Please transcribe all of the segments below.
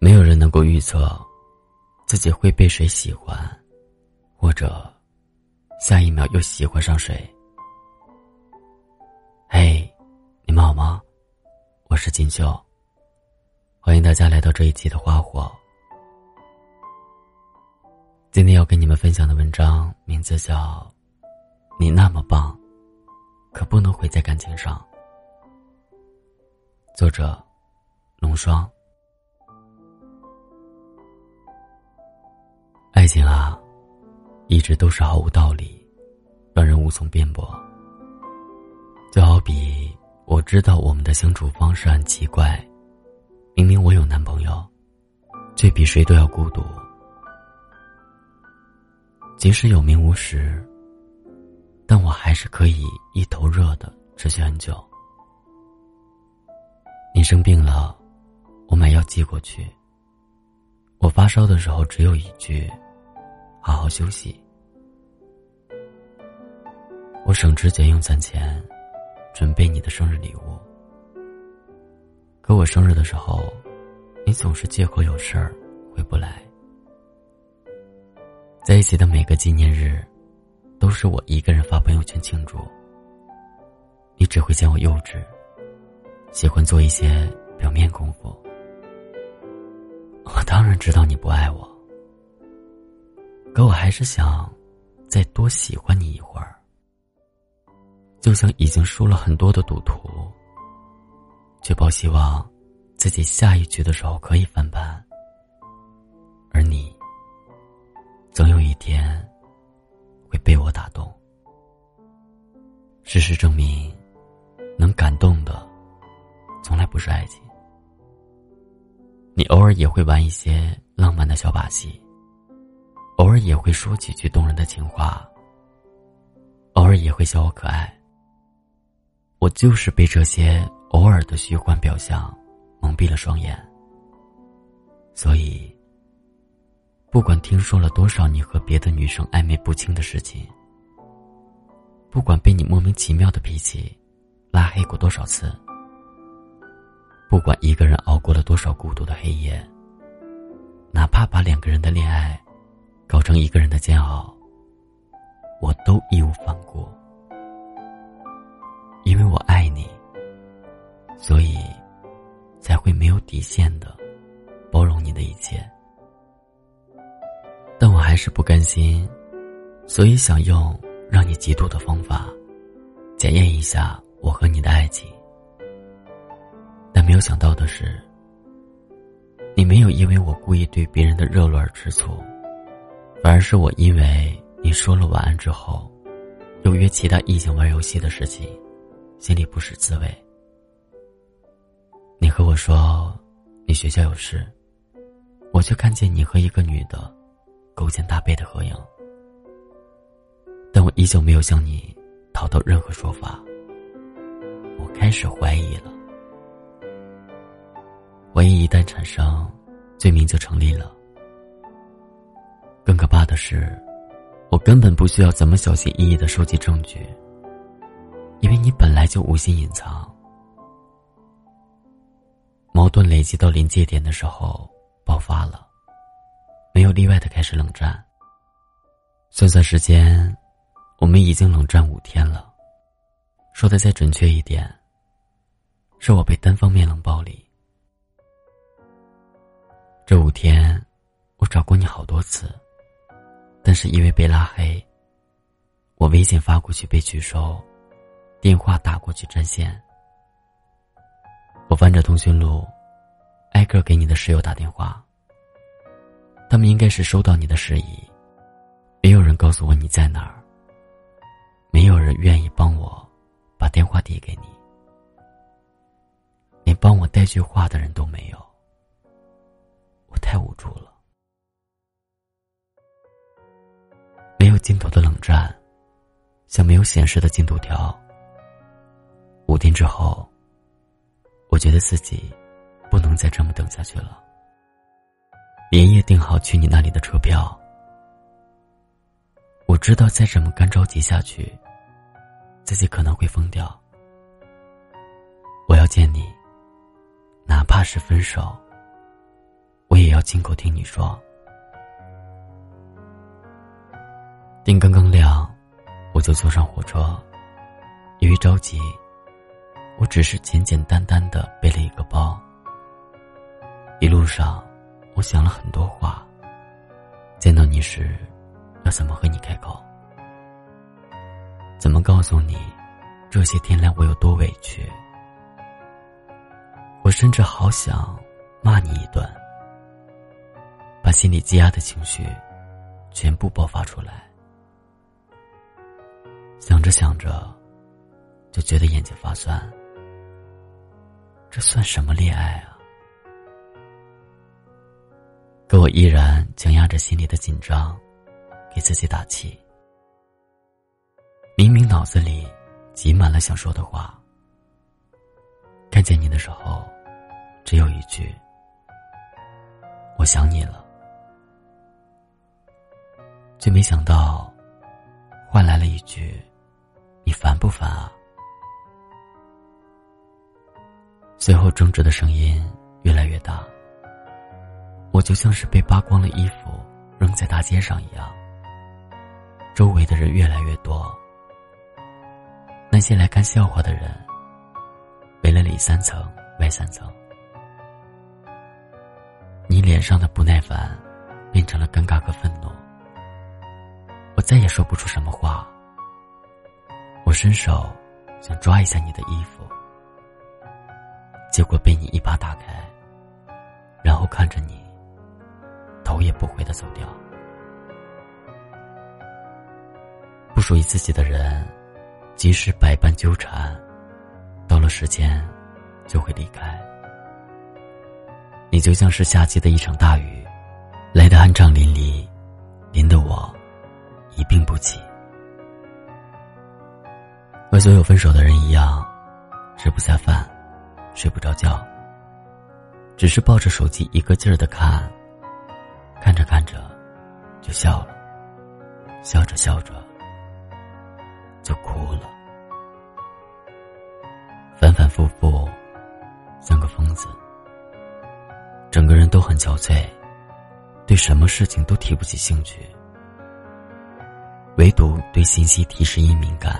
没有人能够预测自己会被谁喜欢，或者下一秒又喜欢上谁。嘿，你们好吗？我是锦绣。欢迎大家来到这一期的花火。今天要跟你们分享的文章名字叫《你那么棒，可不能毁在感情上》。作者：龙霜。情啊，一直都是毫无道理，让人无从辩驳。就好比我知道我们的相处方式很奇怪，明明我有男朋友，却比谁都要孤独。即使有名无实，但我还是可以一头热的持续很久。你生病了，我买药寄过去。我发烧的时候只有一句。好好休息。我省吃俭用攒钱，准备你的生日礼物。可我生日的时候，你总是借口有事儿回不来。在一起的每个纪念日，都是我一个人发朋友圈庆祝。你只会嫌我幼稚，喜欢做一些表面功夫。我当然知道你不爱我。可我还是想再多喜欢你一会儿，就像已经输了很多的赌徒，却抱希望自己下一局的时候可以翻盘。而你，总有一天会被我打动。事实证明，能感动的从来不是爱情。你偶尔也会玩一些浪漫的小把戏。偶尔也会说几句动人的情话，偶尔也会笑我可爱。我就是被这些偶尔的虚幻表象蒙蔽了双眼，所以，不管听说了多少你和别的女生暧昧不清的事情，不管被你莫名其妙的脾气拉黑过多少次，不管一个人熬过了多少孤独的黑夜，哪怕把两个人的恋爱。搞成一个人的煎熬，我都义无反顾，因为我爱你，所以才会没有底线的包容你的一切。但我还是不甘心，所以想用让你嫉妒的方法，检验一下我和你的爱情。但没有想到的是，你没有因为我故意对别人的热络而吃醋。反而是我，因为你说了晚安之后，又约其他异性玩游戏的事情，心里不是滋味。你和我说你学校有事，我却看见你和一个女的勾肩搭背的合影，但我依旧没有向你讨到任何说法。我开始怀疑了，怀疑一旦产生，罪名就成立了。可怕的是，我根本不需要怎么小心翼翼的收集证据，因为你本来就无心隐藏。矛盾累积到临界点的时候爆发了，没有例外的开始冷战。算算时间，我们已经冷战五天了。说的再准确一点，是我被单方面冷暴力。这五天，我找过你好多次。但是因为被拉黑，我微信发过去被拒收，电话打过去占线。我翻着通讯录，挨个给你的室友打电话。他们应该是收到你的事宜，没有人告诉我你在哪儿。没有人愿意帮我把电话递给你，连帮我带句话的人都没有。我太无助了。尽头的冷战，像没有显示的进度条。五天之后，我觉得自己不能再这么等下去了。连夜订好去你那里的车票。我知道再这么干着急下去，自己可能会疯掉。我要见你，哪怕是分手，我也要亲口听你说。天刚刚亮，我就坐上火车。由于着急，我只是简简单单的背了一个包。一路上，我想了很多话。见到你时，要怎么和你开口？怎么告诉你，这些天来我有多委屈？我甚至好想骂你一顿，把心里积压的情绪全部爆发出来。想着想着，就觉得眼睛发酸。这算什么恋爱啊？可我依然强压着心里的紧张，给自己打气。明明脑子里挤满了想说的话，看见你的时候，只有一句：“我想你了。”却没想到，换来了一句。烦不烦啊？随后争执的声音越来越大，我就像是被扒光了衣服扔在大街上一样。周围的人越来越多，那些来看笑话的人围了里三层外三层。你脸上的不耐烦变成了尴尬和愤怒，我再也说不出什么话。我伸手想抓一下你的衣服，结果被你一把打开，然后看着你，头也不回的走掉。不属于自己的人，即使百般纠缠，到了时间就会离开。你就像是夏季的一场大雨，来的酣畅淋漓，淋得我一病不起。和所有分手的人一样，吃不下饭，睡不着觉，只是抱着手机一个劲儿的看，看着看着就笑了，笑着笑着就哭了，反反复复，像个疯子，整个人都很憔悴，对什么事情都提不起兴趣，唯独对信息提示音敏感。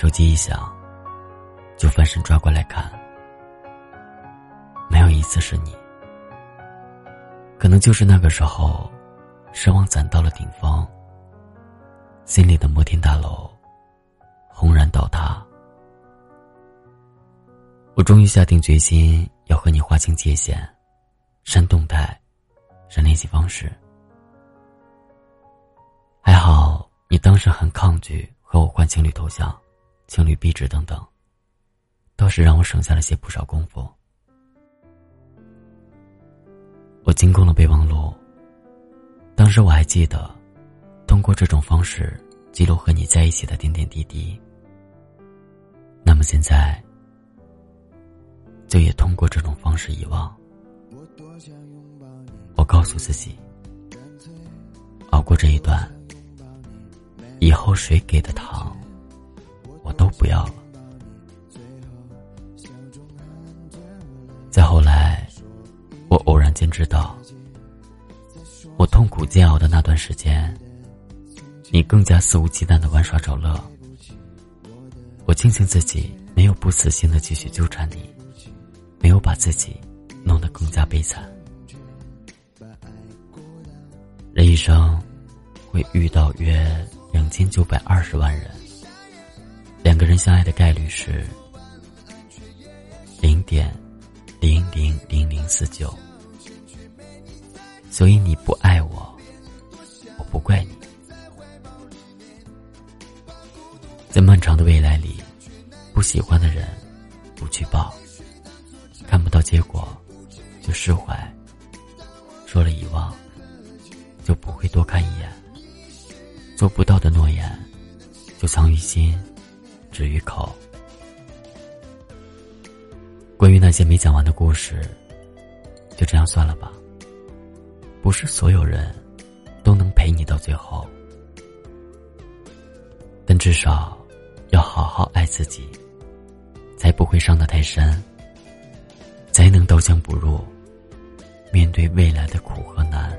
手机一响，就翻身抓过来看，没有一次是你。可能就是那个时候，失望攒到了顶峰，心里的摩天大楼轰然倒塌。我终于下定决心要和你划清界限，删动态，删联系方式。还好你当时很抗拒和我换情侣头像。情侣壁纸等等，倒是让我省下了些不少功夫。我经过了备忘录，当时我还记得，通过这种方式记录和你在一起的点点滴滴。那么现在，就也通过这种方式遗忘。我告诉自己，熬过这一段，以后谁给的糖。我都不要了。再后来，我偶然间知道，我痛苦煎熬的那段时间，你更加肆无忌惮的玩耍找乐。我庆幸自己没有不死心的继续纠缠你，没有把自己弄得更加悲惨。人一生会遇到约两千九百二十万人。两个人相爱的概率是零点零零零零四九，所以你不爱我，我不怪你。在漫长的未来里，不喜欢的人不去抱，看不到结果就释怀，说了遗忘就不会多看一眼，做不到的诺言就藏于心。止于口。关于那些没讲完的故事，就这样算了吧。不是所有人都能陪你到最后，但至少要好好爱自己，才不会伤得太深，才能刀枪不入，面对未来的苦和难。